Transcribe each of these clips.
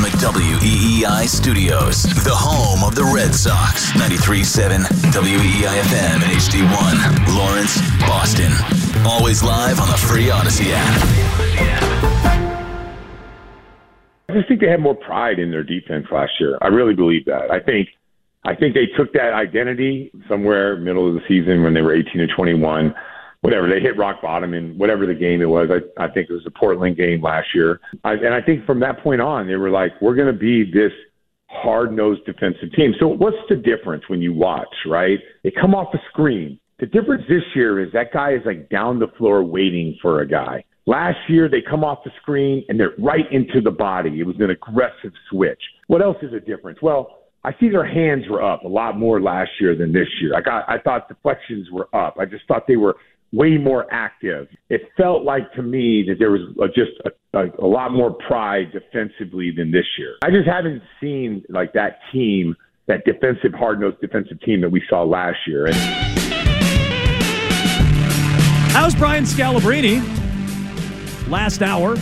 From the WEEI studios, the home of the Red Sox, 93.7 WEEI FM and HD1, Lawrence, Boston. Always live on the free Audacy app. I just think they had more pride in their defense last year. I really believe that. I think I think they took that identity somewhere middle of the season when they were 18 and 21 whatever they hit rock bottom in whatever the game it was. I, I think it was the Portland game last year, I, and I think from that point on, they were like, we're going to be this hard nosed defensive team. So what's the difference when you watch? Right? They come off the screen. The difference this year is that guy is like down the floor waiting for a guy. Last year, they come off the screen and they're right into the body. It was an aggressive switch. What else is a difference? Well, I see their hands were up a lot more last year than this year. I got, I thought deflections were up. I just thought they were way more active. It felt like to me that there was a, just a, a, a lot more pride defensively than this year. I just haven't seen like that team, that defensive, hard nosed defensive team that we saw last year. And How's Brian Scalabrine? Last hour,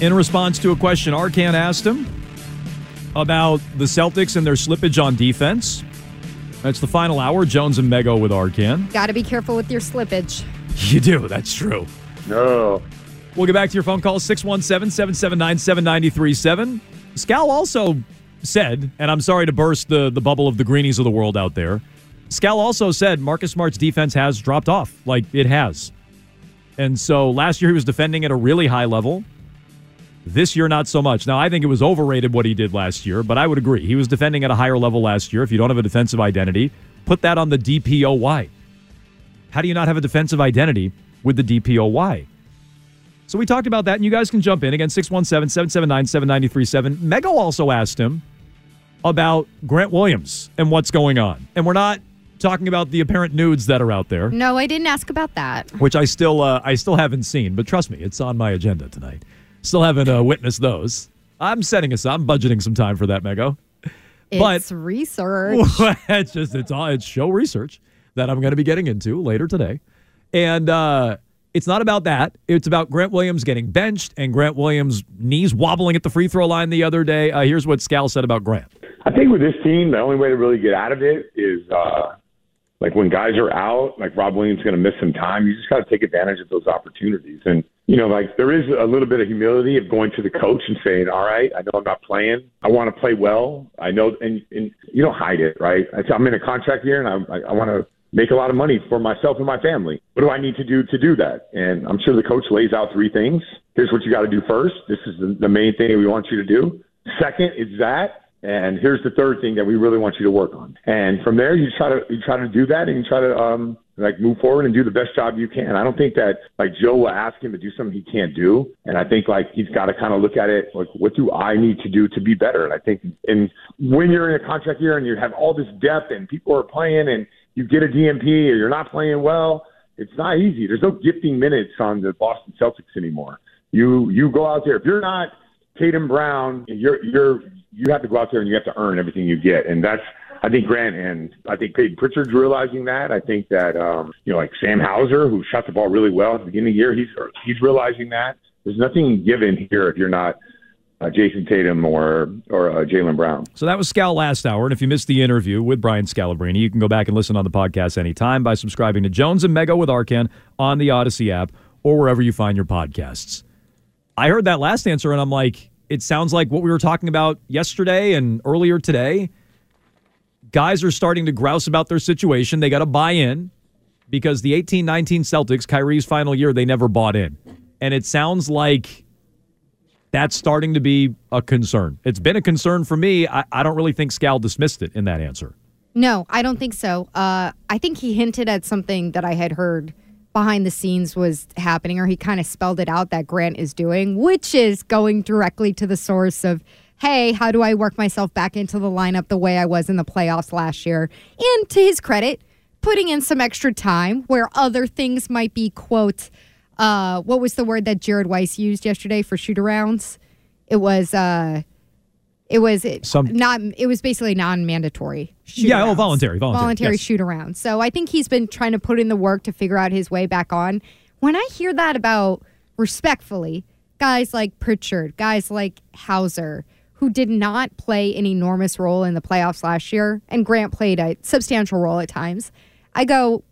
in response to a question Arcand asked him about the Celtics and their slippage on defense. That's the final hour. Jones and Mego with Arcand. Got to be careful with your slippage. You do. That's true. no, We'll get back to your phone call 617 779 7937. Scal also said, and I'm sorry to burst the, the bubble of the greenies of the world out there. Scal also said Marcus Smart's defense has dropped off. Like it has. And so last year he was defending at a really high level. This year, not so much. Now, I think it was overrated what he did last year, but I would agree. He was defending at a higher level last year. If you don't have a defensive identity, put that on the DPOY. How do you not have a defensive identity with the DPOY? So we talked about that, and you guys can jump in. Again, 617 779 7937. Mego also asked him about Grant Williams and what's going on. And we're not talking about the apparent nudes that are out there, No, I didn't ask about that. which I still uh, I still haven't seen, but trust me, it's on my agenda tonight. Still haven't uh, witnessed those. I'm setting aside, I'm budgeting some time for that, Mego. But- It's research. it's just it's all it's show research that I'm going to be getting into later today, and uh, it's not about that. It's about Grant Williams getting benched and Grant Williams' knees wobbling at the free throw line the other day. Uh, here's what Scal said about Grant. I think with this team, the only way to really get out of it is uh, like when guys are out, like Rob Williams is going to miss some time. You just got to take advantage of those opportunities. And you know, like there is a little bit of humility of going to the coach and saying, "All right, I know I'm not playing. I want to play well. I know." And and you don't hide it, right? I'm in a contract here, and I I, I want to make a lot of money for myself and my family. What do I need to do to do that? And I'm sure the coach lays out three things. Here's what you got to do first. This is the, the main thing we want you to do. Second is that. And here's the third thing that we really want you to work on. And from there, you try to you try to do that, and you try to um, like move forward and do the best job you can. I don't think that like Joe will ask him to do something he can't do, and I think like he's got to kind of look at it like what do I need to do to be better. And I think and when you're in a contract year and you have all this depth and people are playing and you get a DNP or you're not playing well, it's not easy. There's no gifting minutes on the Boston Celtics anymore. You you go out there if you're not Tatum Brown, you're you're you have to go out there and you have to earn everything you get, and that's I think Grant and I think Payton Pritchard's realizing that. I think that um, you know like Sam Hauser, who shot the ball really well at the beginning of the year, he's he's realizing that there's nothing given here if you're not uh, Jayson Tatum or or uh, Jaylen Brown. So that was Scal last hour. And if you missed the interview with Brian Scalabrine, you can go back and listen on the podcast anytime by subscribing to Jones and Mego with Arcand on the Audacy app or wherever you find your podcasts. I heard that last answer and I'm like, it sounds like what we were talking about yesterday and earlier today. Guys are starting to grouse about their situation. They got to buy in because the 18 19 Celtics, Kyrie's final year, they never bought in. And it sounds like that's starting to be a concern. It's been a concern for me. I, I don't really think Scal dismissed it in that answer. No, I don't think so. Uh, I think he hinted at something that I had heard behind the scenes was happening, or he kind of spelled it out that Grant is doing, which is going directly to the source of, hey, how do I work myself back into the lineup the way I was in the playoffs last year? And to his credit, putting in some extra time where other things might be, quote, uh, what was the word that Jared Weiss used yesterday for shoot arounds? It was, uh, it was it, Some- not. It was basically non-mandatory. Yeah, oh, voluntary, voluntary, voluntary yes. shoot around. So I think he's been trying to put in the work to figure out his way back on. When I hear that about respectfully, guys like Pritchard, guys like Hauser, who did not play an enormous role in the playoffs last year, and Grant played a substantial role at times, I go,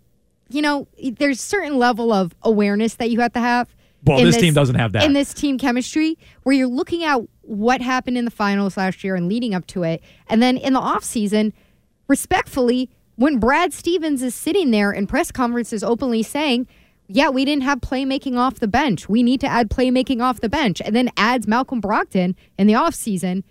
you know, there's certain level of awareness that you have to have. Well, in this team doesn't have that. In this team chemistry, where you're looking at what happened in the finals last year and leading up to it, and then in the offseason, respectfully, when Brad Stevens is sitting there in press conferences openly saying, yeah, we didn't have playmaking off the bench. We need to add playmaking off the bench. And then adds Malcolm Brogdon in the offseason.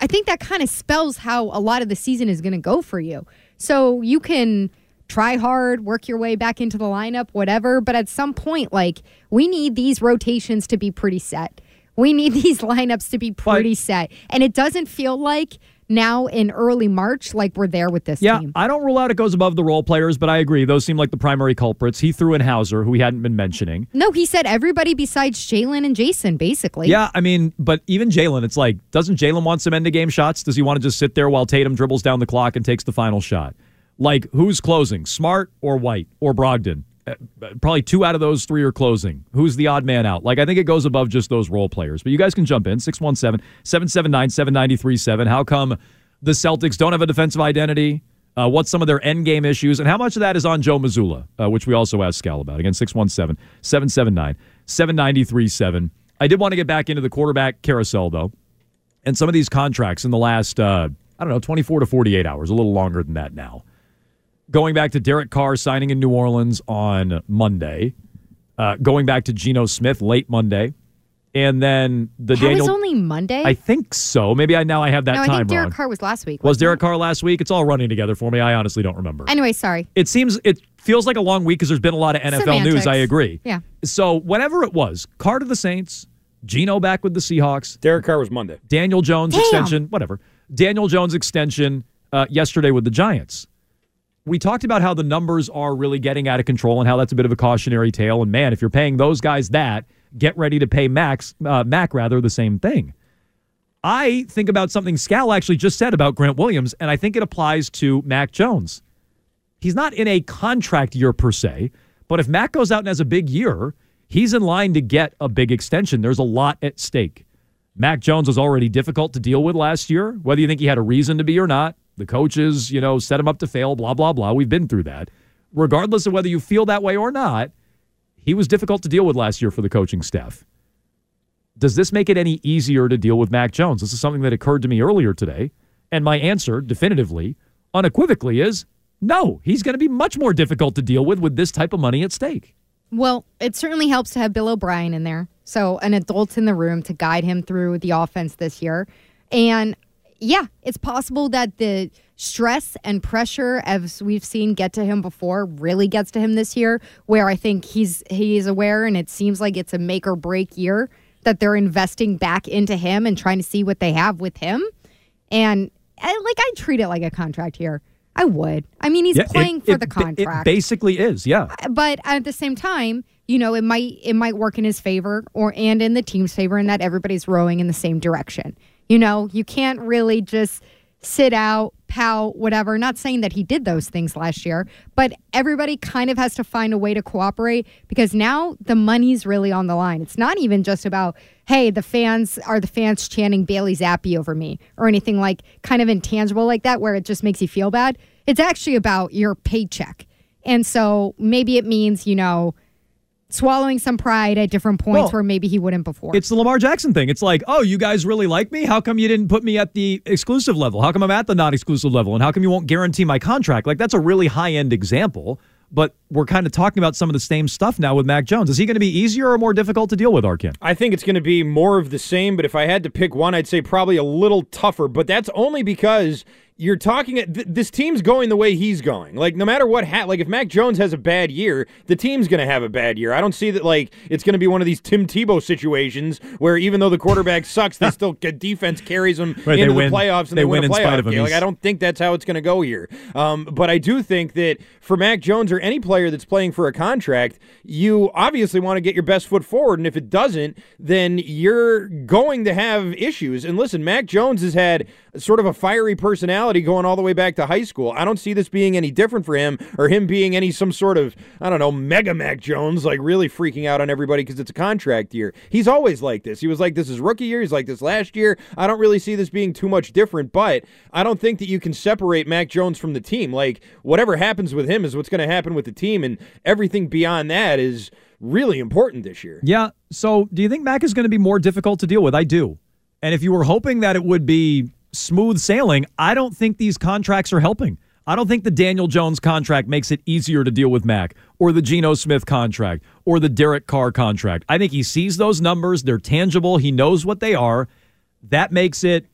I think that kind of spells how a lot of the season is going to go for you. So you can try hard, work your way back into the lineup, whatever. But at some point, like, we need these rotations to be pretty set. We need these lineups to be pretty set. And it doesn't feel like now in early March, like we're there with this Yeah, team. I don't rule out it goes above the role players, but I agree. Those seem like the primary culprits. He threw in Hauser, who he hadn't been mentioning. No, he said everybody besides Jaylen and Jayson, basically. Yeah, I mean, but even Jaylen, it's like, doesn't Jaylen want some end of game shots? Does he want to just sit there while Tatum dribbles down the clock and takes the final shot? Like, who's closing, Smart or White or Brogdon? Uh, Probably two out of those three are closing. Who's the odd man out? Like, I think it goes above just those role players. But you guys can jump in 617 779 7937. How come the Celtics don't have a defensive identity? Uh, what's some of their end game issues? And how much of that is on Joe Mazzulla, uh, which we also asked Scal about? Again, 617 779 7937. I did want to get back into the quarterback carousel, though, and some of these contracts in the last, uh, I don't know, 24 to 48 hours, a little longer than that now. Going back to Derek Carr signing in New Orleans on Monday, uh, going back to Geno Smith late Monday, and then the That Daniel. was only Monday? I think so. Maybe I now I have that no, I time think Derek wrong. Carr was last week. was Derek it? Carr last week? It's all running together for me. I honestly don't remember. Anyway, sorry. It seems it feels like a long week because there's been a lot of NFL news. I agree. Yeah. So whatever it was, Carr to the Saints, Geno back with the Seahawks, Derek Carr was Monday. Daniel Jones Damn. extension, whatever. Daniel Jones extension uh, yesterday with the Giants. We talked about how the numbers are really getting out of control and how that's a bit of a cautionary tale. And man, if you're paying those guys that, get ready to pay Max uh, Mac rather the same thing. I think about something Scal actually just said about Grant Williams, and I think it applies to Mac Jones. He's not in a contract year per se, but if Mac goes out and has a big year, he's in line to get a big extension. There's a lot at stake. Mac Jones was already difficult to deal with last year, whether you think he had a reason to be or not. The coaches, you know, set him up to fail, blah, blah, blah. We've been through that. Regardless of whether you feel that way or not, he was difficult to deal with last year for the coaching staff. Does this make it any easier to deal with Mac Jones? This is something that occurred to me earlier today. And my answer, definitively, unequivocally, is no. He's going to be much more difficult to deal with with this type of money at stake. Well, it certainly helps to have Bill O'Brien in there. So, an adult in the room to guide him through the offense this year. And yeah, it's possible that the stress and pressure, as we've seen get to him before, really gets to him this year, where I think he's he's aware and it seems like it's a make or break year that they're investing back into him and trying to see what they have with him. And I, like I treat it like a contract here. I would. I mean, he's Yeah, it- playing for it- the It contract basically is, yeah. Uh, but at the same time, you know, it might it might work in his favor or and in the team's favor in that everybody's rowing in the same direction. You know, you can't really just sit out, pout, whatever. Not saying that he did those things last year, but everybody kind of has to find a way to cooperate because now the money's really on the line. It's not even just about, hey, the fans are the fans chanting Bailey Zappe over me or anything like kind of intangible like that where it just makes you feel bad. It's actually about your paycheck. And so maybe it means, you know, swallowing some pride at different points Well, where maybe he wouldn't before. It's the Lamar Jackson thing. It's like, oh, you guys really like me? How come you didn't put me at the exclusive level? How come I'm at the non exclusive level? And how come you won't guarantee my contract? Like, that's a really high end example. But we're kind of talking about some of the same stuff now with Mac Jones. Is he going to be easier or more difficult to deal with, Arcand? I think it's going to be more of the same, but if I had to pick one, I'd say probably a little tougher. But that's only because you're talking. Th- this team's going the way he's going. Like no matter what, ha- like if Mac Jones has a bad year, the team's going to have a bad year. I don't see that like it's going to be one of these Tim Tebow situations where even though the quarterback sucks, they still get defense carries them Right, into the win. playoffs and They they, win, win in a spite playoff of him. game. Like I don't think that's how it's going to go here. Um, but I do think that for Mac Jones or any player that's playing for a contract, you obviously want to get your best foot forward. And if it doesn't, then you're going to have issues. And listen, Mac Jones has had sort of a fiery personality going all the way back to high school. I don't see this being any different for him or him being any some sort of, I don't know, mega Mac Jones, like really freaking out on everybody because it's a contract year. He's always like this. He was like this is rookie year. He's like this last year. I don't really see this being too much different, but I don't think that you can separate Mac Jones from the team. Like whatever happens with him is what's going to happen with the team, and everything beyond that is really important this year. Yeah. So do you think Mac is going to be more difficult to deal with? I do. And if you were hoping that it would be smooth sailing, I don't think these contracts are helping. I don't think the Daniel Jones contract makes it easier to deal with Mac or the Geno Smith contract or the Derek Carr contract. I think he sees those numbers, they're tangible, he knows what they are. That makes it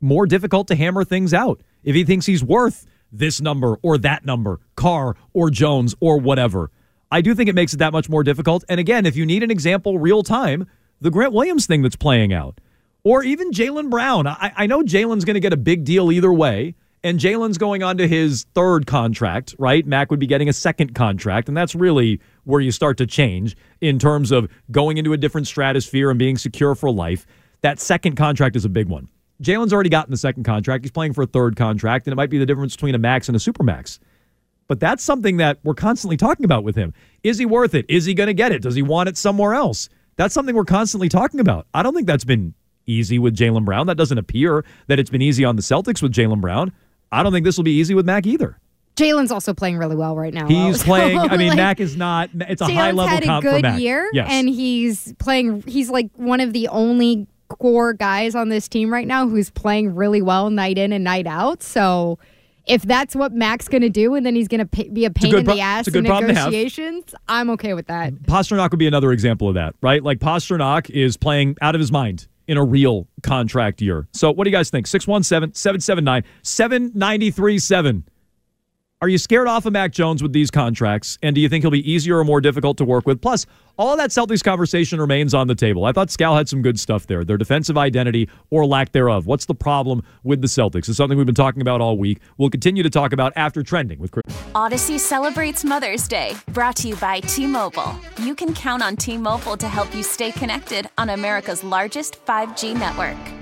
more difficult to hammer things out. If he thinks he's worth this number or that number, Carr or Jones or whatever. I do think it makes it that much more difficult. And again, if you need an example real time, the Grant Williams thing that's playing out, or even Jaylen Brown. I, I know Jaylen's going to get a big deal either way, and Jaylen's going on to his third contract, right? Mac would be getting a second contract, and that's really where you start to change in terms of going into a different stratosphere and being secure for life. That second contract is a big one. Jaylen's already gotten the second contract. He's playing for a third contract, and it might be the difference between a max and a supermax. But that's something that we're constantly talking about with him. Is he worth it? Is he going to get it? Does he want it somewhere else? That's something we're constantly talking about. I don't think that's been easy with Jaylen Brown. That doesn't appear that it's been easy on the Celtics with Jaylen Brown. I don't think this will be easy with Mac either. Jaylen's also playing really well right now. He's though. playing. I mean, like, Mac is not. It's a Jaylen's high level had a comp good year, yes. and he's playing. He's like one of the only core guys on this team right now who's playing really well night in and night out. So. If that's what Mac's going to do, and then he's going to be a pain good in pro- the ass a in problem to have. negotiations, I'm okay with that. Pastrnak would be another example of that, right? Like Pastrnak is playing out of his mind in a real contract year. So what do you guys think? 617 779 7937. Are you scared off of Mac Jones with these contracts? And do you think he'll be easier or more difficult to work with? Plus, all that Celtics conversation remains on the table. I thought Scal had some good stuff there. Their defensive identity or lack thereof. What's the problem with the Celtics? It's something we've been talking about all week. We'll continue to talk about after trending with Chris. Audacy celebrates Mother's Day, brought to you by T Mobile. You can count on T Mobile to help you stay connected on America's largest 5G network.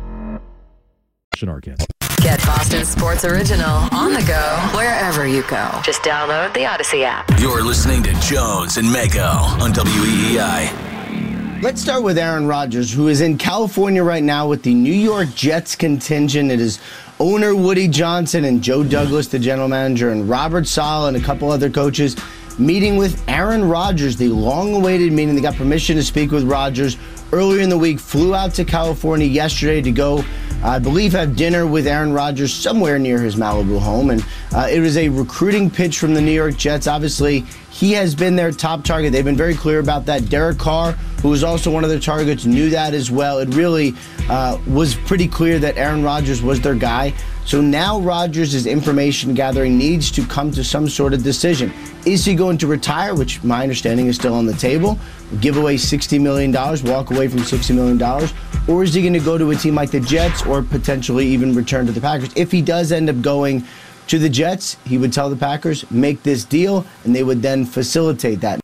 Arcand. Get Boston Sports Original on the go wherever you go. Just download the Audacy app. You're listening to Jones and Mego on WEEI. Let's start with Aaron Rodgers, who is in California right now with the New York Jets contingent. It is owner Woody Johnson and Joe Douglas, the general manager, and Robert Saleh and a couple other coaches meeting with Aaron Rodgers, the long awaited meeting. They got permission to speak with Rodgers earlier in the week, flew out to California yesterday to go, I believe, have dinner with Aaron Rodgers somewhere near his Malibu home. And uh, it was a recruiting pitch from the New York Jets. Obviously, he has been their top target. They've been very clear about that. Derek Carr, who was also one of their targets, knew that as well. It really uh, was pretty clear that Aaron Rodgers was their guy. So now Rodgers' information gathering needs to come to some sort of decision. Is he going to retire, which my understanding is still on the table, give away $60 million, walk away from $60 million, or is he going to go to a team like the Jets or potentially even return to the Packers? If he does end up going to the Jets, he would tell the Packers, make this deal, and they would then facilitate that.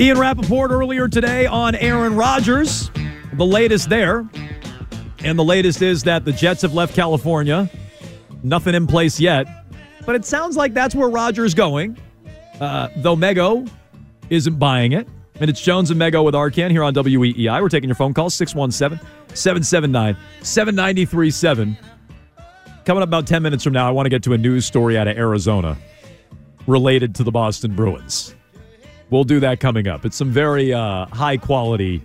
Ian Rapoport earlier today on Aaron Rodgers. The latest there. And the latest is that the Jets have left California. Nothing in place yet. But it sounds like that's where Rodgers going. Uh, though Mego isn't buying it. And it's Jones and Mego with Arcand here on WEEI. We're taking your phone calls 617 779 7937. Coming up about 10 minutes from now, I want to get to a news story out of Arizona related to the Boston Bruins. We'll do that coming up. It's some very uh, high quality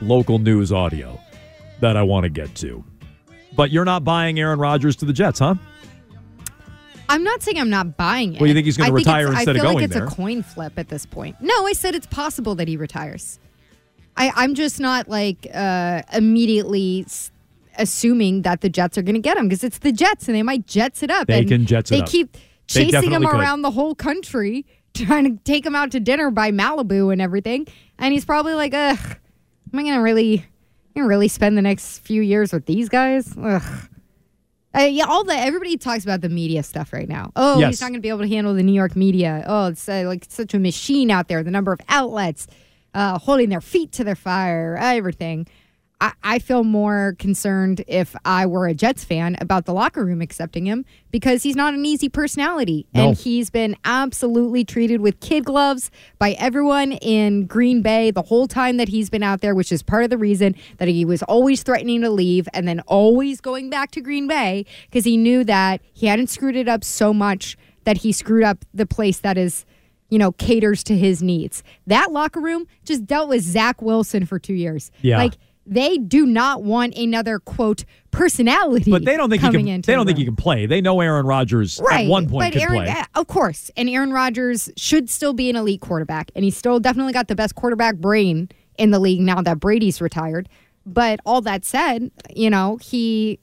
local news audio that I want to get to. But you're not buying Aaron Rodgers to the Jets, huh? I'm not saying I'm not buying it. Well, you think he's gonna I retire instead of going there? I feel like it's there? a coin flip at this point. No, I said it's possible that he retires. I, I'm just not like uh, immediately s- assuming that the Jets are going to get him because it's the Jets and they might Jets it up. They and can Jets it They up. keep They chasing him definitely could. around the whole country, trying to take him out to dinner by Malibu and everything. And he's probably like, ugh, am I going to really, gonna really spend the next few years with these guys? Ugh. Uh, yeah, all the everybody talks about the media stuff right now. Oh, Yes. he's not going to be able to handle the New York media. Oh, it's uh, like such a machine out there. The number of outlets uh, holding their feet to their fire, everything. I, I feel more concerned if I were a Jets fan about the locker room accepting him because he's not an easy personality. No. And he's been absolutely treated with kid gloves by everyone in Green Bay the whole time that he's been out there, which is part of the reason that he was always threatening to leave and then always going back to Green Bay because he knew that he hadn't screwed it up so much that he screwed up the place that is you know, caters to his needs. That locker room just dealt with Zach Wilson for two years. Yeah. Like they do not want another quote personality. But they don't think he coming can. into They the don't think he can play. They know Aaron Rodgers Right. at one point but Aaron, play. uh, Of course. And Aaron Rodgers should still be an elite quarterback. And he's still definitely got the best quarterback brain in the league now that Brady's retired. But all that said, you know, he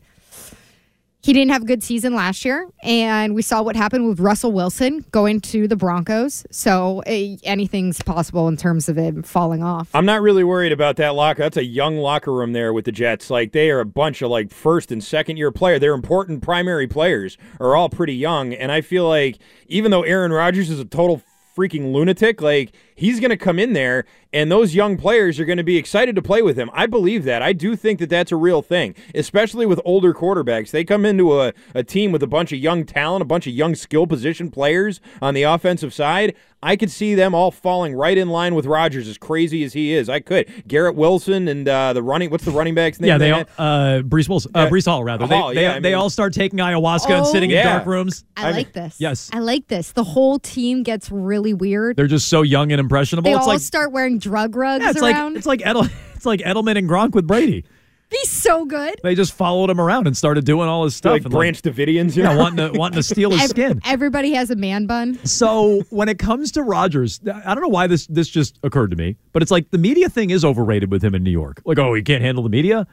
he didn't have a good season last year, and we saw what happened with Russell Wilson going to the Broncos. So eh, anything's possible in terms of him falling off. I'm not really worried about that locker. That's a young locker room there with the Jets. Like they are a bunch of like first and second year player. Their important primary players are all pretty young, and I feel like even though Aaron Rodgers is a total freaking lunatic, like he's going to come in there and those young players are going to be excited to play with him. I believe that. I do think that that's a real thing, especially with older quarterbacks. They come into a, a team with a bunch of young talent, a bunch of young skill position players on the offensive side. I could see them all falling right in line with Rodgers, as crazy as he is. I could. Garrett Wilson and uh, the running, what's the running back's name? Yeah, they all, uh, Breece Wilson, uh, Yeah. Breece Hall rather. Hall, they they, yeah, I they all start taking ayahuasca and Oh. sitting in dark rooms. I, like this. yes. I like this. The whole team gets really weird. They're just so young and impressionable. they it's all like start wearing drug rugs yeah, it's around. like it's like Edel, it's like Edelman and Gronk with Brady. Be so good. They just followed him around and started doing all his stuff. like and Branch Davidians, you yeah, know? wanting to wanting to steal his Ev- skin. Everybody has a man bun. So when it comes to Rodgers, I don't know why this this just occurred to me, but it's like the media thing is overrated with him in New York. Like, oh, he can't handle the media.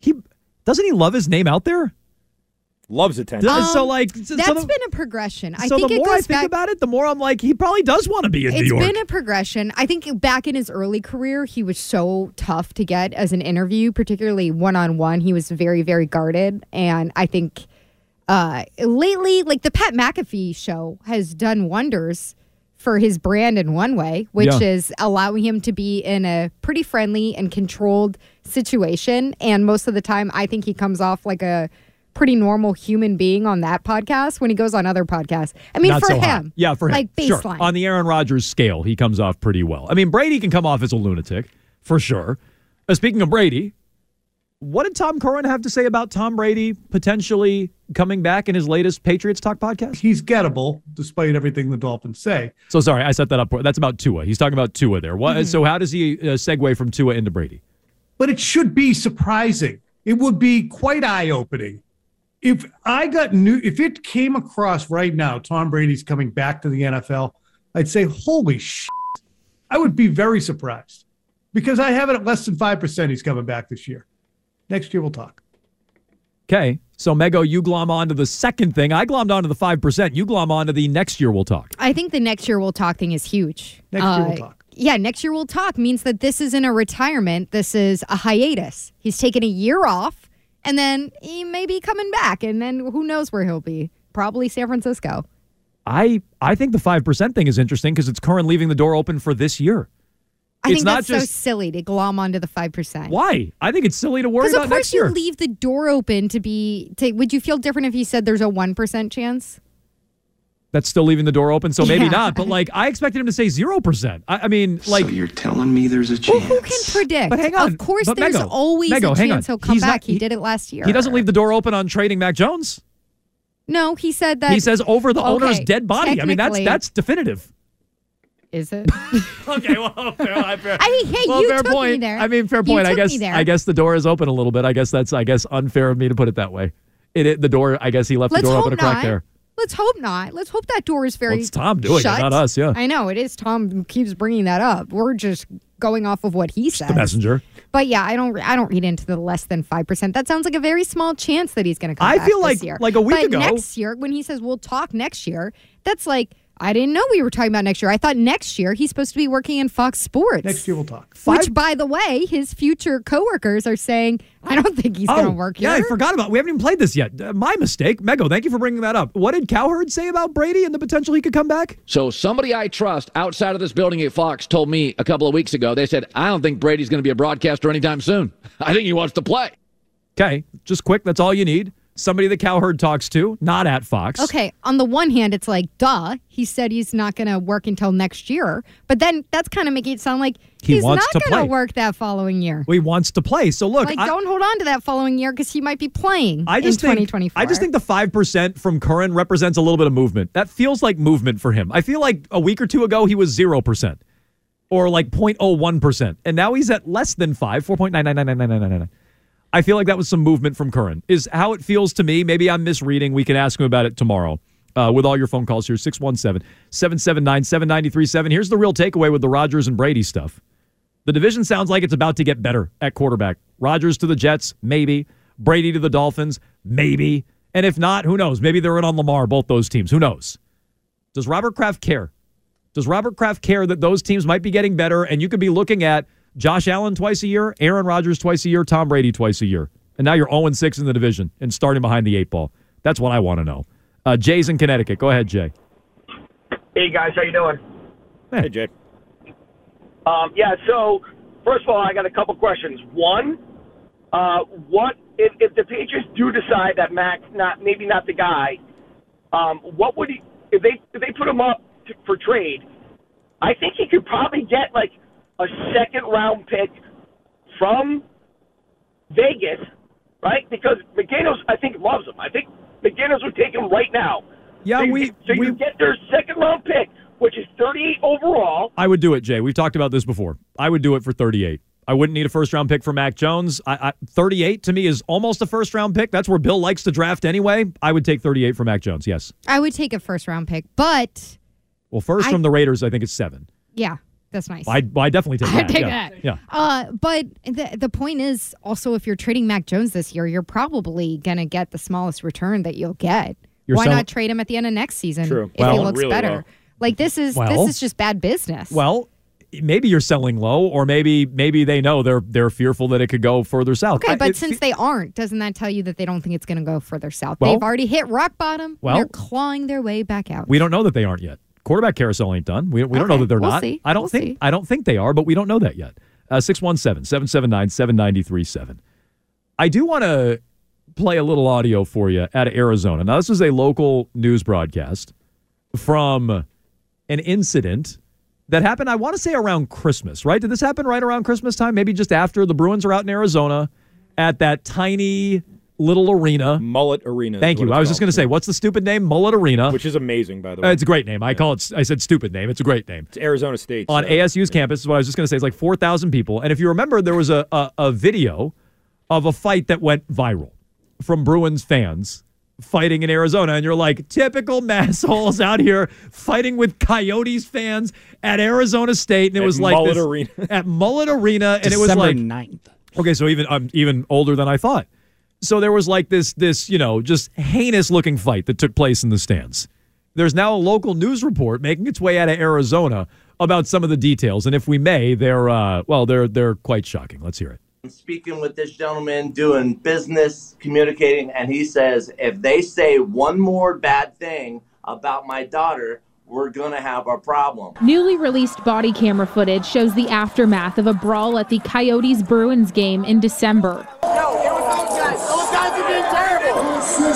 He doesn't he love his name out there? Loves attention. Does- so like so That's the, been a progression. I so think the more I think back. about it, the more I'm like he probably does want to be in It's New York. It's been a progression. I think back in his early career, he was so tough to get as an interview, particularly one on one. He was very, very guarded. And I think uh, lately, like the Pat McAfee show has done wonders for his brand in one way, which Yeah. is allowing him to be in a pretty friendly and controlled situation. And most of the time, I think he comes off like a pretty normal human being on that podcast when he goes on other podcasts. I mean, Not for so hot. him. Yeah, for him. Like Sure. baseline. On the Aaron Rodgers scale, he comes off pretty well. I mean, Brady can come off as a lunatic, for sure. Uh, speaking of Brady, what did Tom Curran have to say about Tom Brady potentially coming back in his latest Patriots Talk podcast? He's gettable, despite everything the Dolphins say. So sorry, I set that up. That's about Tua. He's talking about Tua there. What? Mm-hmm. So how does he uh, segue from Tua into Brady? But it should be surprising. It would be quite eye opening. If I got new, if it came across right now, Tom Brady's coming back to the NFL, I'd say, holy shit. I would be very surprised because I have it at less than 5% he's coming back this year. Next year, we'll talk. Okay, so Mego, you glom onto the second thing. I glommed onto the five percent. You glom onto the next year we'll talk. I think the next year we'll talk thing is huge. Next year we'll Uh, talk. Yeah, next year we'll talk means that this isn't a retirement. This is a hiatus. He's taking a year off and then he may be coming back. And then who knows where he'll be? Probably San Francisco. I I think the five percent thing is interesting because it's Curran leaving the door open for this year. I it's think that's so silly to glom onto the five percent. why. I think it's silly to worry about of course next you leave the door open to be. To, would you feel different if you said there's a one percent chance? That's still leaving the door open, so maybe Yeah. not. But like, I expected him to say zero percent. I, I mean, like, so you're telling me there's a chance? Well, who can predict? But hang on. Of course, But there's Mego, always Mego, a hang on. chance he'll come He's not- he, he- did it last year. he doesn't leave the door open on trading Mac Jones. No, he said that. he says over the owner's dead body. I mean, that's that's definitive. Is it? okay, well, fair, fair. I mean, hey, well, you fair took point. me there. I mean, fair You point. I guess me there. I guess the door is open a little bit. I guess that's I guess unfair of me to put it that way. It, it the door. I guess he left Let's the door open a crack not. there. Let's hope not. Let's hope that door is very. Well, it's Tom doing it, shut. not us, yeah. I know it is. Tom who keeps bringing that up. We're just going off of what he says. The messenger. But yeah, I don't. I don't read into the less than five percent. That sounds like a very small chance that he's going to come I back feel like- year. like a week but ago- next year when he says we'll talk next year, that's like I didn't know we were talking about next year. I thought next year he's supposed to be working in Fox Sports. Next year we'll talk. Which, by the way, his future coworkers are saying, I don't think he's going to work Oh, yeah, here. I forgot about. We haven't even played this yet. Uh, my mistake, Mego. Thank you for bringing that up. What did Cowherd say about Brady and the potential he could come back? So somebody I trust outside of this building at Fox told me a couple of weeks ago. They said I don't think Brady's going to be a broadcaster anytime soon. I think he wants to play. Okay, just quick. That's all you need somebody that Cowherd talks to, not at Fox. Okay, on the one hand, it's like, duh, he said he's not going to work until next year. But then that's kind of making it sound like he he's not going to work that following year. Well, he wants to play. So look, like, I, don't hold on to that following year because he might be playing I just think, 2024. I just think the 5% from Curran represents a little bit of movement. That feels like movement for him. I feel like a week or two ago, he was 0%. Or like 0.01%. And now he's at less than 5, four point nine nine nine nine nine nine nine nine. I feel like that was some movement from Curran. Is how it feels to me. Maybe I'm misreading. We can ask him about it tomorrow. Uh, with all your phone calls here, 617 779 7937. Here's the real takeaway with the Rodgers and Brady stuff. The division sounds like it's about to get better at quarterback. Rodgers to the Jets, maybe. Brady to the Dolphins, maybe. And if not, who knows? Maybe they're in on Lamar, both those teams. Who knows? Does Robert Kraft care? Does Robert Kraft care that those teams might be getting better and you could be looking at Josh Allen twice a year, Aaron Rodgers twice a year, Tom Brady twice a year? And now you're 0 6 in the division and starting behind the eight ball. That's what I want to know. Uh, Jay's in Connecticut. Go ahead, Jay. Hey guys, how you doing? Hey, Jay. Um, yeah. So first of all, I got a couple questions. One, uh, what if, if the Patriots do decide that Mac not maybe not the guy? Um, what would he if they if they put him up to, for trade? I think he could probably get like a second round pick from Vegas, right? Because McDaniels, I think loves him. I think McDaniels would take him right now. Yeah, so you, we- get- so we- you get their second round pick, which is 38 overall. I would do it, Jay. We've talked about this before. I would do it for 38. I wouldn't need a first round pick for Mac Jones. I, I, 38 to me is almost a first round pick. That's where Bill likes to draft anyway. I would take 38 for Mac Jones. Yes. I would take a first round pick, but Well, first I- from the Raiders, I think it's seven. yeah, that's nice. I, I definitely take that. I'd that. take yeah. that. Yeah. Uh, but the the point is also if you're trading Mac Jones this year, you're probably gonna get the smallest return that you'll get. You're Why sell- not trade him at the end of next season True. if Well, he looks really better? well. Like this is Well- this is just bad business. Well, maybe you're selling low, or maybe maybe they know they're they're fearful that it could go further south. Okay, I- but it since they aren't, doesn't that tell you that they don't think it's going to go further south? Well- They've already hit rock bottom. Well- they're clawing their way back out. We don't know that they aren't yet. Quarterback carousel ain't done. We, we don't know that they're we'll not. see. I don't We'll think see. I don't think they are, but we don't know that yet. Uh, 617-779-7937. I do want to play a little audio for you out of Arizona. Now this is a local news broadcast from an incident that happened I want to say around Christmas, right? Did this happen right around Christmas time? Maybe just after the Bruins are out in Arizona at that tiny little arena. Mullet Arena. Thank you. I was just going to say, what's the stupid name? Mullet Arena. Which is amazing, by the Uh, way. it's a great name. I call it. I said stupid name. It's a great name. It's Arizona State. On so- ASU's campus is what I was just going to say. It's like four thousand people, and if you remember, there was a, a a video of a fight that went viral from Bruins fans fighting in Arizona, and you're like, typical massholes out here fighting with Coyotes fans at Arizona State, and it At was like Mullet this- Arena. at Mullet Arena, and it was like 9th. Okay, so even I'm even older than I thought. So there was like this this, you know, just heinous looking fight that took place in the stands. There's now a local news report making its way out of Arizona about some of the details, and if we may, they're uh, well, they're they're quite shocking. Let's hear it. I'm speaking with this gentleman doing business communicating and he says if they say one more bad thing about my daughter we're gonna have a problem. Newly released body camera footage shows the aftermath of a brawl at the Coyotes Bruins game in December. No, it was those guys. Those guys are being terrible.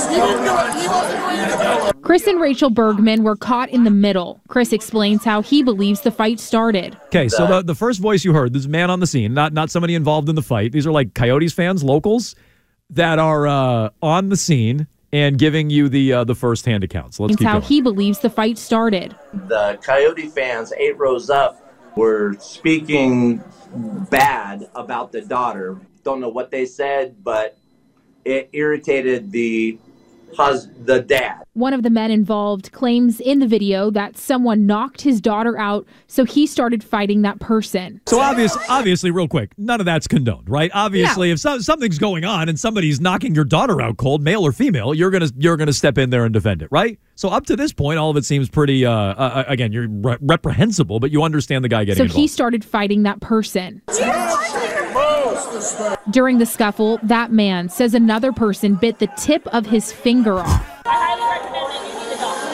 He didn't do it. He wasn't doing it. Chris and Rachel Bergman were caught in the middle. Chris explains how he believes the fight started. Okay, so the, the first voice you heard, this man on the scene, not not somebody involved in the fight. These are like Coyotes fans, locals that are uh, on the scene and giving you the uh, the first hand accounts. Let's It's keep how going. he believes the fight started. The Coyote fans, eight rows up, were speaking bad about the daughter. Don't know what they said, but it irritated the hus- the dad. One of the men involved claims in the video that someone knocked his daughter out, so he started fighting that person. So obvious, obviously, real quick, none of that's condoned, right? Obviously, if so, something's going on and somebody's knocking your daughter out cold, male or female, you're gonna you're gonna step in there and defend it, right? So up to this point, all of it seems pretty. Uh, uh, again, you're re- reprehensible, but you understand the guy getting So involved. he started fighting that person. During the scuffle, that man says another person bit the tip of his finger off. I highly recommend that you see the doctor.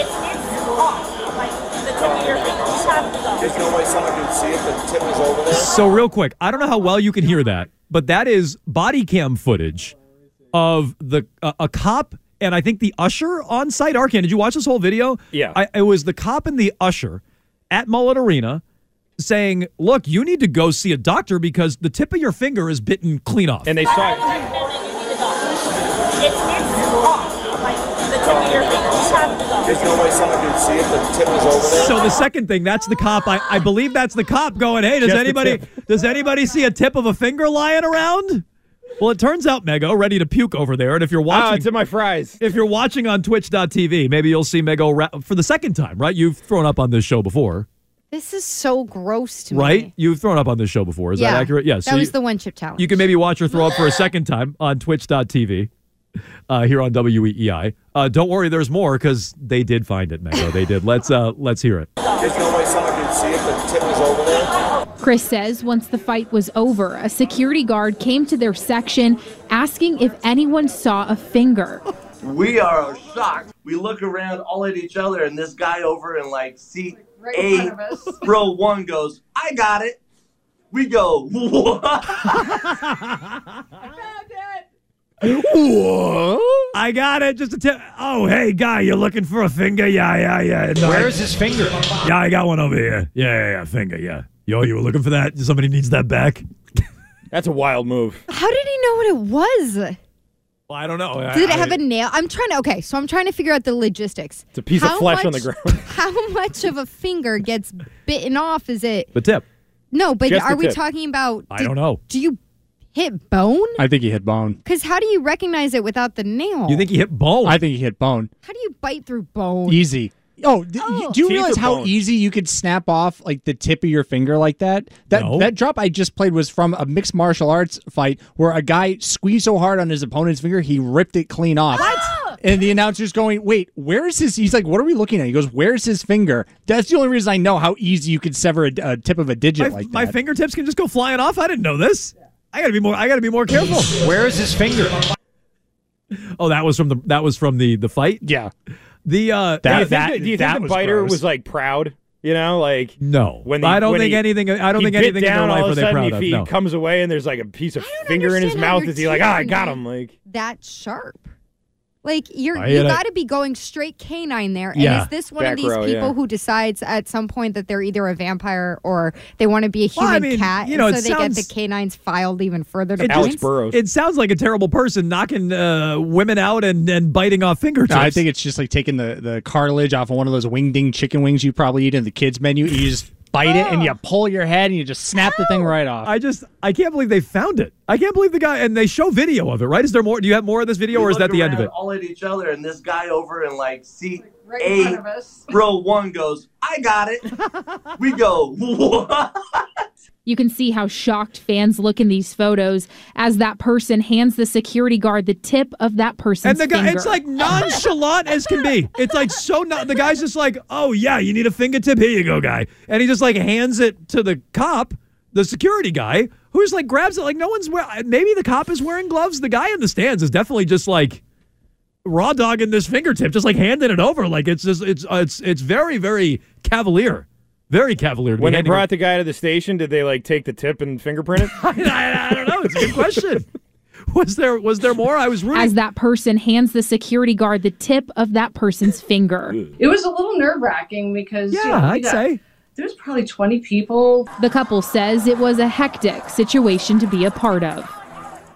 It's it's off, like the tip of your finger. You have to go. There's no way someone can see if the tip is over there. So real quick, I don't know how well you can hear that, but that is body cam footage of the uh, a cop and I think the usher on site. Arcand, did you watch this whole video? Yeah. I, it was the cop and the usher at Mullet Arena saying, "Look, you need to go see a doctor because the tip of your finger is bitten clean off." And they I saw highly recommend that you see the doctor. It's it's off, like the tip of your finger. You have to go. There's no way someone can see if the tip is over there. So the second thing, that's the cop. I, I believe that's the cop going, "Hey, does Just anybody does anybody see a tip of a finger lying around?" Well, it turns out Mego ready to puke over there, and if you're watching, Ah, it's in my fries. if you're watching on Twitch.tv, maybe you'll see Mego ra- for the second time, right? You've thrown up on this show before, This is so gross to me. right? You've thrown up on this show before. Is yeah. that accurate? Yes. That was the one chip challenge. You can maybe watch her throw up for a second time on Twitch.tv uh, here on WEEI. Uh, don't worry, there's more because they did find it, Mego. They did. Let's uh, let's hear it. There's no way someone can see if the tip is over there. Chris says once the fight was over, a security guard came to their section asking if anyone saw a finger. We are shocked. We look around all at each other, and this guy over in like seat A, row one goes, "I got it." We go, "What?" I got it. Just a tip. Oh, hey, guy, you're looking for a finger? Yeah, yeah, yeah. No, Where I- is his finger? Yeah, I got one over here. Yeah, yeah, yeah. Finger, yeah. Yo, you were looking for that? Somebody needs that back? That's a wild move. How did he know what it was? Well, I don't know. Did it have a nail? I'm trying to. Okay, so I'm trying to figure out the logistics. It's a piece How of flesh on the ground. How much of a finger gets bitten off? Is it The tip. no? But Just the are we tip. talking about? I did- don't know. Do you hit bone? I think he hit bone. Because how do you recognize it without the nail? You think he hit bone? I think he hit bone. How do you bite through bone? Easy. Oh, d- Oh. do you Teeth realize how bone? easy you could snap off like the tip of your finger like that? That No. that drop I just played was from a mixed martial arts fight where a guy squeezed so hard on his opponent's finger he ripped it clean off. And the announcer's going, "Wait, where is his?" He's like, "What are we looking at?" He goes, "Where's his finger?" That's the only reason I know how easy you could sever a, a tip of a digit My, like that. my fingertips can just go flying off. I didn't know this. I gotta be more. I gotta be more careful. Where is his finger? Oh, that was from the that was from the the fight. yeah, The uh, do you think, that- the, do you think the was biter gross. was like proud? You know, like no. when the, I don't when think he- anything. I don't think bit anything in their down, life all are of a they sudden proud he, of. he No. comes away and there's like a piece of finger in his mouth. Is he like, teeth ah, I got him? Like, that sharp. Like you're I you got to be going straight canine there. And Yeah. is this one Back of these row, people yeah. who decides at some point that they're either a vampire or they want to be a Well, human I mean, cat, you know, and it so they sounds- get the canines filed even further to It Alex? Burrows. It sounds like a terrible person knocking uh, women out and, and biting off fingertips. No, I think it's just like taking the, the cartilage off of one of those wingding chicken wings you probably eat in the kids menu. You just bite it and ah. you pull your head and you just snap the thing right off. I just I can't believe they found it. I can't believe the guy and they show video of it. Right? Is there more? Do you have more of this video, We or is that the end of it? All at each other, and this guy over in like seat Right in front A, of us. row one goes, "I got it." we go, "What?" You can see how shocked fans look in these photos as that person hands the security guard the tip of that person's And the guy, finger. it's like nonchalant as can be. It's like so not. The guy's just like, oh yeah, you need a fingertip. Here you go, guy. And he just like hands it to the cop, the security guy, who's like grabs it like no one's wearing. Maybe the cop is wearing gloves. The guy in the stands is definitely just like, raw dogging this fingertip, just like handing it over. Like it's just it's uh, it's it's very very cavalier, very cavalier. to When they handing brought the guy to the station, did they like take the tip and fingerprint it? I, I don't know. It's a good question. was there was there more? I was rooting. As that person hands the security guard the tip of that person's finger. It was a little nerve wracking because you Yeah, know, we I'd got- say. there's probably 20 people. The couple says it was a hectic situation to be a part of.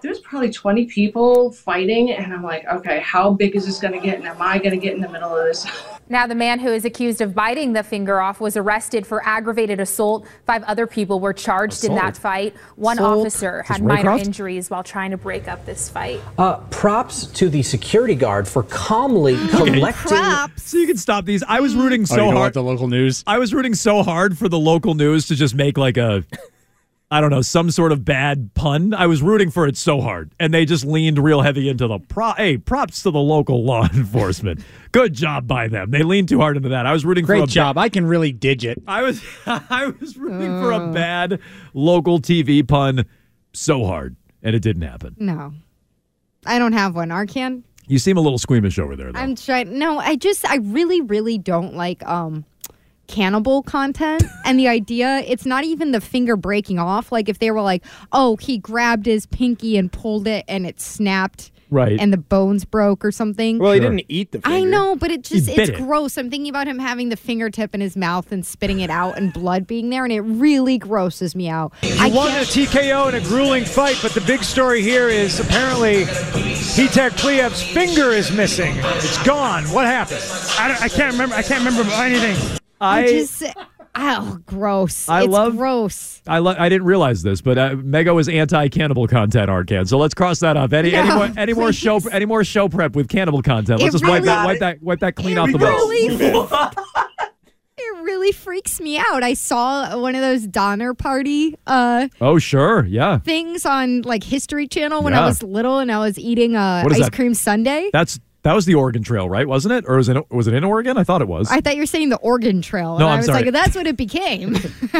There's probably 20 people fighting, and I'm like, okay, how big is this going to get? And am I going to get in the middle of this? Now, the man who is accused of biting the finger off was arrested for aggravated assault. Five other people were charged in that fight. One Assault? officer had minor Raycroft? injuries while trying to break up this fight. Uh, props to the security guard for calmly collecting. So you can stop these. I was rooting Oh, so you don't hard. want the local news? I was rooting so hard for the local news to just make like a, I don't know, some sort of bad pun. I was rooting for it so hard, and they just leaned real heavy into the pro. Hey, props to the local law enforcement. Good job by them. They leaned too hard into that. I was rooting for a Great ba- job. I can really digit. I was I was rooting for a bad local TV pun so hard, and it didn't happen. No, I don't have one. Arcand. You seem a little squeamish over there, though. I'm trying. No, I just I really really don't like um cannibal content and the idea it's not even the finger breaking off like if they were like oh he grabbed his pinky and pulled it and it snapped Right. and the bones broke or something Well, he didn't eat the I know, but it He just bit it's it. gross. I'm thinking about him having the fingertip in his mouth and spitting it out and blood being there and it really grosses me out. I He won a can't TKO in a grueling fight, but the big story here is apparently Vitek Pliev's finger is missing. It's gone. What happened? I, don't- I can't remember. I can't remember anything. I just oh gross. I it's love- gross. I lo- I didn't realize this, but uh, Mego is anti-cannibal content, Arcand. So let's cross that off. Any any more any more show any more show prep with cannibal content? Let's It just wipe that wipe that wipe that clean off the really- book. It really freaks me out. I saw one of those Donner Party uh Oh sure, yeah. things on like History Channel when Yeah. I was little and I was eating a ice that? cream sundae. That's that was the Oregon Trail, right? Wasn't it? Or was it was it in Oregon? I thought it was. I thought you were saying the Oregon Trail. And No, I I'm was sorry. like, that's what it became.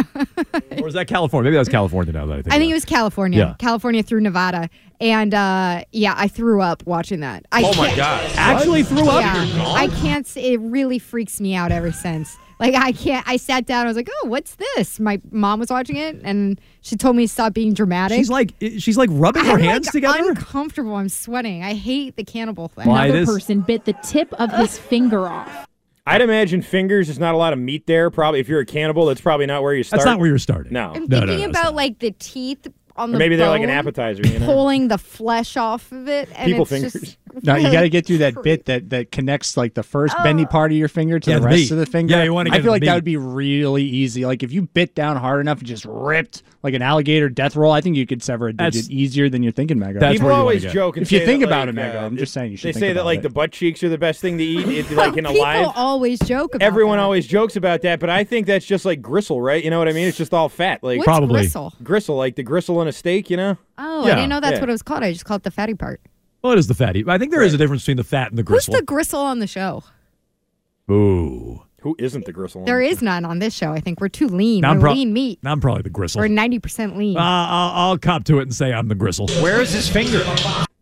or was that California? Maybe that was California now that I think. I think it was California. Yeah. California through Nevada. And uh, yeah, I threw up watching that. I Oh my can't- God. Actually threw up? Yeah. I can't. s- It really freaks me out ever since. Like I can't. I sat down. I was like, "Oh, what's this?" My mom was watching it, and she told me to stop being dramatic. She's like eh, she's like rubbing her hands together. I'm, hands like, together. Uncomfortable. I'm sweating. I hate the cannibal thing. Why Another this- person bit the tip of his finger off. I'd imagine fingers. There's not a lot of meat there. Probably if you're a cannibal, that's probably not where you start. That's not where you're starting. No, I'm thinking about like the teeth on Or the maybe they're like an bone, appetizer. You know, pulling the flesh off of it. And People it's fingers. Just No, you really got to get through that bit that that connects like the first oh. bendy part of your finger to Yeah, the the rest meat. of the finger. Yeah, you wanna I get feel the like that meat. would be really easy. Like if you bit down hard enough and just ripped like an alligator death roll, I think you could sever a digit That's- easier than you're thinking, Mego. People always joke. And if you say think that, about like, it, Mego. uh, I'm just saying you should. They think say that about like it. the butt cheeks are the best thing to eat. It, like in a People alive. always joke about Everyone that. always jokes about that, but I think that's just like gristle, right? You know what I mean? It's just all fat. Like What's Probably. gristle? Gristle, like the gristle in a steak. You know? Oh, I Yeah. didn't know that's Yeah. what it was called. I just called it the fatty part. Well, it is the fatty. I think there is a difference between the fat and the Who's gristle. the gristle on the show? Ooh. Who isn't the gristle? There is none on this show. I think we're too lean. Now I'm We're pro- lean meat. I'm probably the gristle. We're 90% lean. Uh, I'll, I'll cop to it and say I'm the gristle. Where is his finger?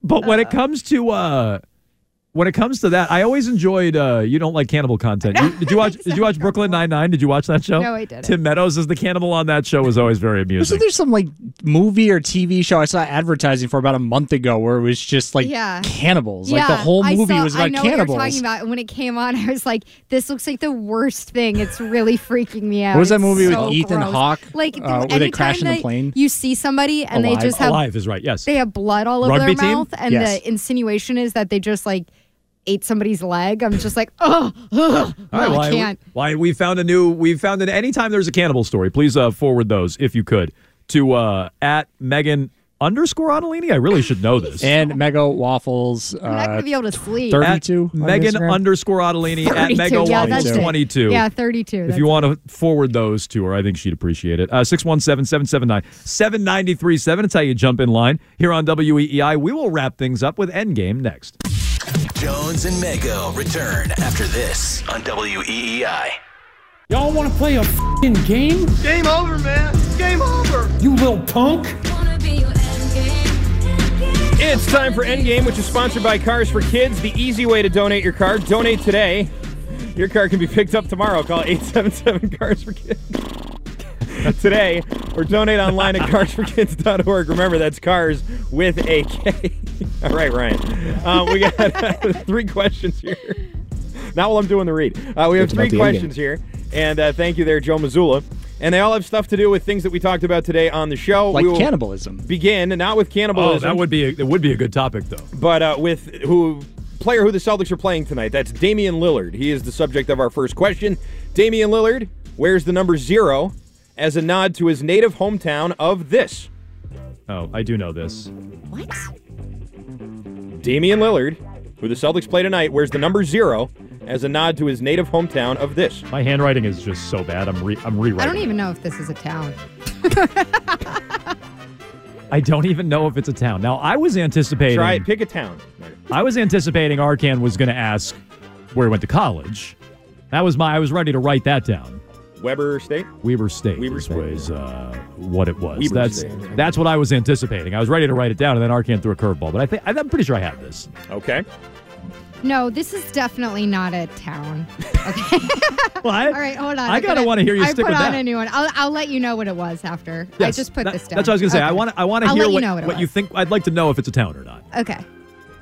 But when it comes to uh, when it comes to that, I always enjoyed. Uh, you don't like cannibal content. You- did you watch? Did you watch Brooklyn Nine Nine? Did you watch that show? No, I didn't. Tim Meadows is the cannibal on that show. Was always very amusing. Wasn't there some like movie or TV show I saw advertising for about a month ago where it was just like Yeah. cannibals? yeah, like the whole I movie saw- was I about know cannibals. what you're talking about. And when it came on, I was like, "This looks like the worst thing. It's really freaking me out." What was that It's movie with so Ethan. Hawke, Like uh, where they crash in the plane? You see somebody and Alive. they just have Alive is right. Yes. they have blood all over Rugby their team? mouth, and Yes. the insinuation is that they just like ate somebody's leg. I'm just like, oh, ugh, All right, I why, can't. why we found a new we found that anytime there's a cannibal story, please uh, forward those if you could to uh, at Megan underscore Ottolini. I really should know this. and Mego Waffles. I'm not Uh, gonna be able to sleep. 32 Megan Instagram? underscore Ottolini at 32, Mego yeah, that's Waffles it. 22. Yeah, 32. If you want to forward those to her, I think she'd appreciate it. Uh, 617 779 7937. It's how you jump in line. Here on WEEI, we will wrap things up with Endgame next. Jones and Mego return after this on WEEI. Y'all want to play a fing game? Game over, man. Game over. You little punk. It's time for Endgame, which is sponsored by Cars for Kids. The easy way to donate your car. Donate today. Your car can be picked up tomorrow. Call 877 Cars for Kids today or donate online at carsforkids.org. Remember, that's cars with a K. All right, Ryan. Um, we got three questions here. Not while I'm doing the read. Uh, we have three questions here. And uh, thank you there, Joe Mazzulla. And they all have stuff to do with things that we talked about today on the show. Like We will cannibalism. Begin, not with cannibalism. Oh, cannibalism that would be a, it would be a good topic though. but uh, with who player who the Celtics are playing tonight. That's Damian Lillard. He is the subject of our first question. Damian Lillard wears the number zero as a nod to his native hometown of this. Oh, I do know this. What? Damian Lillard, who the Celtics play tonight, wears the number zero as a nod to his native hometown of this. My handwriting is just so bad. I'm re- I'm rewriting. I don't even know if this is a town. I don't even know if it's a town. Now I was anticipating. Try it. Pick a town. I was anticipating Arcand was going to ask where he went to college. That was my. I was ready to write that down. Weber State. Weber State. Weber State. was uh, what it was. Weber that's State. that's what I was anticipating. I was ready to write it down, and then Arcand threw a curveball. But I think I'm pretty sure I have this. Okay. No, this is definitely not a town. Okay. What? All right, hold on. I I'm gotta wanna hear you I stick put with on that. a new one. I'll, I'll let you know what it was after. I just put that- this down. That's what I was going to say. I want I want to hear let you what, know what it you think. I'd like to know if it's a town or not. Okay,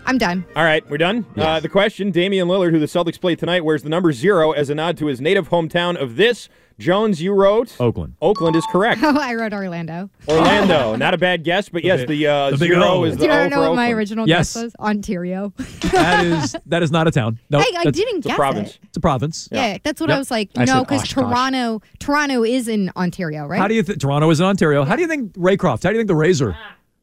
I'm done. All right, we're done. Uh, the question Damian Lillard, who the Celtics play tonight, wears the number zero as a nod to his native hometown of this. Jones, you wrote Oakland. Oakland is correct. Oh, I wrote Orlando. Orlando, not a bad guess, but yes, the, uh, the big zero O. is the Do you O not for know what my original Yes. guess was? Ontario. That is that is not a town. No, Hey, I didn't guess a province. it. It's a province. Yeah, that's what Yep. I was like. I no, because Oshkosh. Toronto, Toronto is in Ontario, right? How do you think Toronto is in Ontario? How do you think Raycroft? How do you think the Razor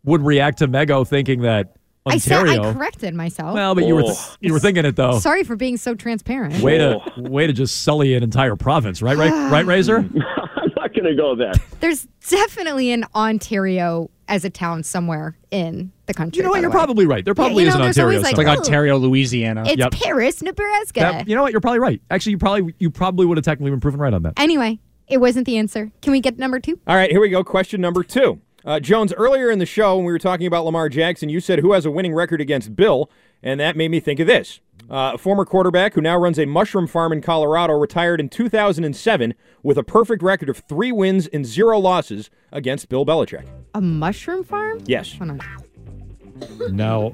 would react to Mego thinking that I said Ontario? I corrected myself. well, but you were oh. you were thinking it though. Sorry for being so transparent. Way to oh. way to just sully an entire province, right? Right, right, Razor. I'm not going to go there. There's definitely an Ontario as a town somewhere in the country. You know what? You're way. probably right. There Yeah, probably you is know, an there's Ontario. always like, oh, Ontario, Louisiana. It's Yep. Paris, Nebraska. That- you know what? You're probably right. Actually, you probably you probably would have technically been proven right on that. Anyway, it wasn't the answer. Can we get number two? All right, here we go. Question number two. Uh, Jones, earlier in the show when we were talking about Lamar Jackson, you said who has a winning record against Bill, and that made me think of this. Uh, a former quarterback who now runs a mushroom farm in Colorado retired in 2007 with a perfect record of three wins and zero losses against Bill Belichick. A mushroom farm? Yes. Hold on. Now,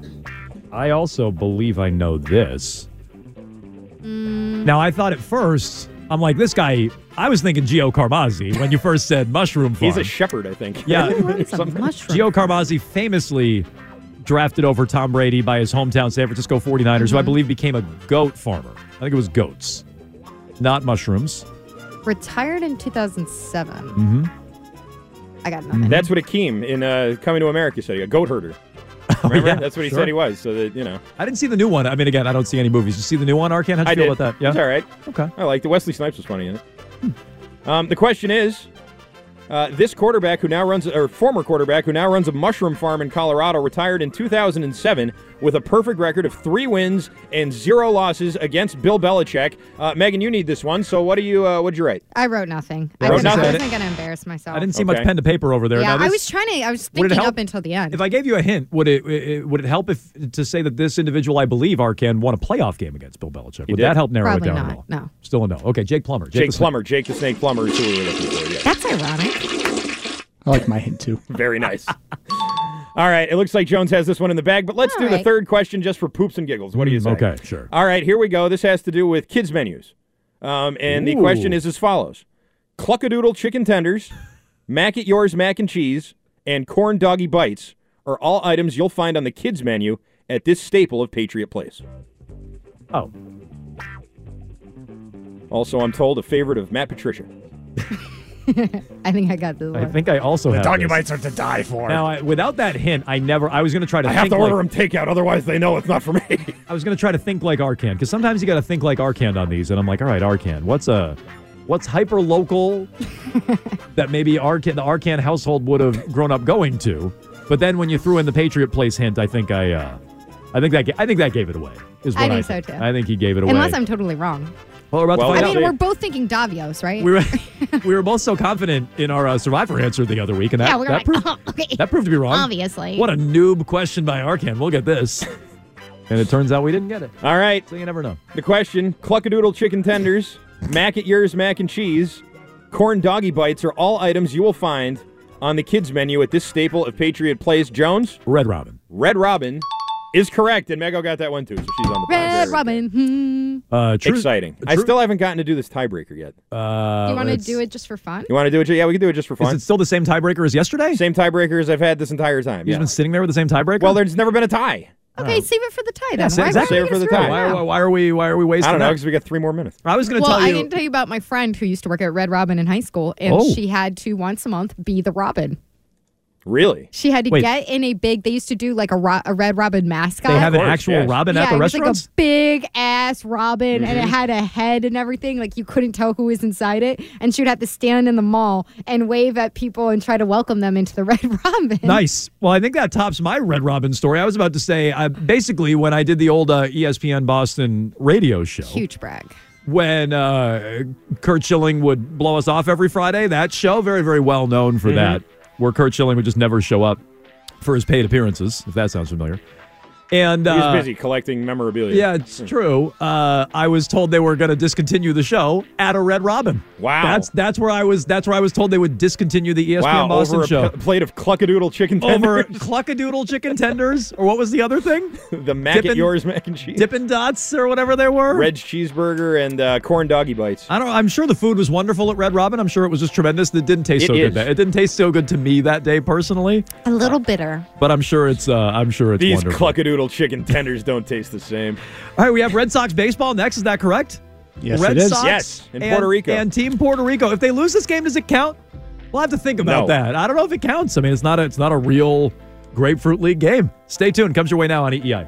I also believe I know this. Now, I thought at first, I'm like, this guy, I was thinking Gio Carmazzi when you first said mushroom farm. He's a shepherd, I think. Yeah. Something. Gio Carmazzi famously drafted over Tom Brady by his hometown San Francisco 49ers, who I Mhm. believe became a goat farmer. I think it was goats, not mushrooms. Retired in 2007. Mm-hmm. I got nothing. That's what Akeem in uh, Coming to America said. A goat herder. Remember? yeah, That's what he sure. said he was. So that you know, I didn't see the new one. I mean, again, I don't see any movies. You see the new one, Arcand? How'd you I feel did. about that? Yeah. It's all right. Okay. I liked it. Wesley Snipes was funny in it. Um, the question is, uh, this quarterback who now runs, or former quarterback who now runs a mushroom farm in Colorado, retired in 2007 with a perfect record of three wins and zero losses against Bill Belichick. Uh, Megan, you need this one. So what do you? Uh, what'd you write? I wrote nothing. I, wrote was, I nothing? wasn't going to embarrass myself. I didn't see much pen to paper over there. Yeah, Now, I was trying to. I was Would it thinking help? up until the end. If I gave you a hint, would it, it would it help if to say that this individual, I believe, Arcand, won a playoff game against Bill Belichick? Would did. that help narrow Probably it down not, at all? no. Still a no. Okay, Jake Plummer. Jake, the Snake. Plummer. Jake the Snake Plummer is who we were looking for. Yeah. That's ironic. I like my hint too. Very nice. All right, it looks like Jones has this one in the bag, but let's All do the third question just for poops and giggles. What do you Mm, say? okay, sure. All right, here we go. This has to do with kids' menus. Um, and the question is as follows Cluckadoodle chicken tenders, mac at yours mac and cheese, and corn doggy bites are all items you'll find on the kids' menu at this staple of Patriot Place. Oh. Also, I'm told a favorite of Matt Patricia. I think I got this I think I also have doggy this. bites are to die for. Now, I, without that hint, I never. I was going to try to. I have think to order like, them takeout, otherwise they know it's not for me. I was going to try to think like Arcand because sometimes you got to think like Arcand on these, and I'm like, all right, Arcand, what's a what's hyper local that maybe Arcand the Arcand household would have grown up going to, but then when you threw in the Patriot Place hint, I think I, uh, I think that I think that gave it away. Is what I I think so, too. I think he gave it away. Unless I'm totally wrong. Well, we're about Well, to I find mean, out. we're both thinking Davio's, right? We were we were both so confident in our uh, Survivor answer the other week, and that yeah, we're that, like, proved, oh, okay. that proved to be wrong. Obviously. What a noob question by Arcand. We'll get this. and it turns out we didn't get it. All right. So you never know. The question Cluckadoodle chicken tenders, mac at yours mac and cheese, corn doggy bites are all items you will find on the kids' menu at this staple of Patriot Place. Jones? Red Robin. Red Robin is correct, and Mego got that one too, so she's on the Red board. Robin. Hmm. Uh, true, Exciting. I still haven't gotten to do this tiebreaker yet. Uh, you want to do it just for fun? You want to do it? Yeah, we can do it just for fun. Is it still the same tiebreaker as yesterday? Same tiebreaker as I've had this entire time. He's Yeah. been sitting there with the same tiebreaker. Well, there's never been a tie. Okay, save it for the tie Yeah, then. sa- Why- exactly. why Save it for the gonna tie. Why, why, why are we why are we wasting I don't know because we got three more minutes. I was going to Well, tell I you. can tell you about my friend who used to work at Red Robin in high school, and Oh. she had to once a month be the Robin. Really? She had to Wait. get in a big. They used to do like a, ro- a Red Robin mascot. they have an course, actual yes. Robin yeah, at the it was like a big ass Robin, and it Mm-hmm. had a head and everything. Like you couldn't tell who was inside it, and she would have to stand in the mall and wave at people and try to welcome them into the Red Robin. Nice. Well, I think that tops my Red Robin story. I was about to say, I, basically, when I did the old uh, ESPN Boston radio show, Huge brag. when uh, Curt Schilling would blow us off every Friday, that show, very, very well known for that, where Curt Schilling would just never show up for his paid appearances, if that sounds familiar. And He was uh, busy collecting memorabilia. Yeah, it's true. Uh, I was told they were going to discontinue the show at a Red Robin. Wow. That's that's where I was. That's where I was told they would discontinue the ESPN Wow, Boston over a show. p- plate of cluckadoodle chicken over tenders. cluckadoodle chicken tenders, or what was the other thing? the mac at yours mac and cheese. Dippin' Dots, or whatever they were. Red's cheeseburger and uh, corn doggy bites. I don't. I'm sure the food was wonderful at Red Robin. I'm sure it was just tremendous. It didn't taste It so is. good. That, it didn't taste so good to me that day personally, A little bitter. but I'm sure it's. Uh, I'm sure it's These wonderful. cluckadoodle chicken tenders don't taste the same. All right, we have Red Sox baseball next. Is that correct? Yes, Red it is. Sox Yes, in and- Puerto Rico. and Team Puerto Rico. If they lose this game, does it count? We'll have to think about No. that. I don't know if it counts. I mean, it's not a, it's not a real grapefruit league game. Stay tuned. Comes your way now on EEI.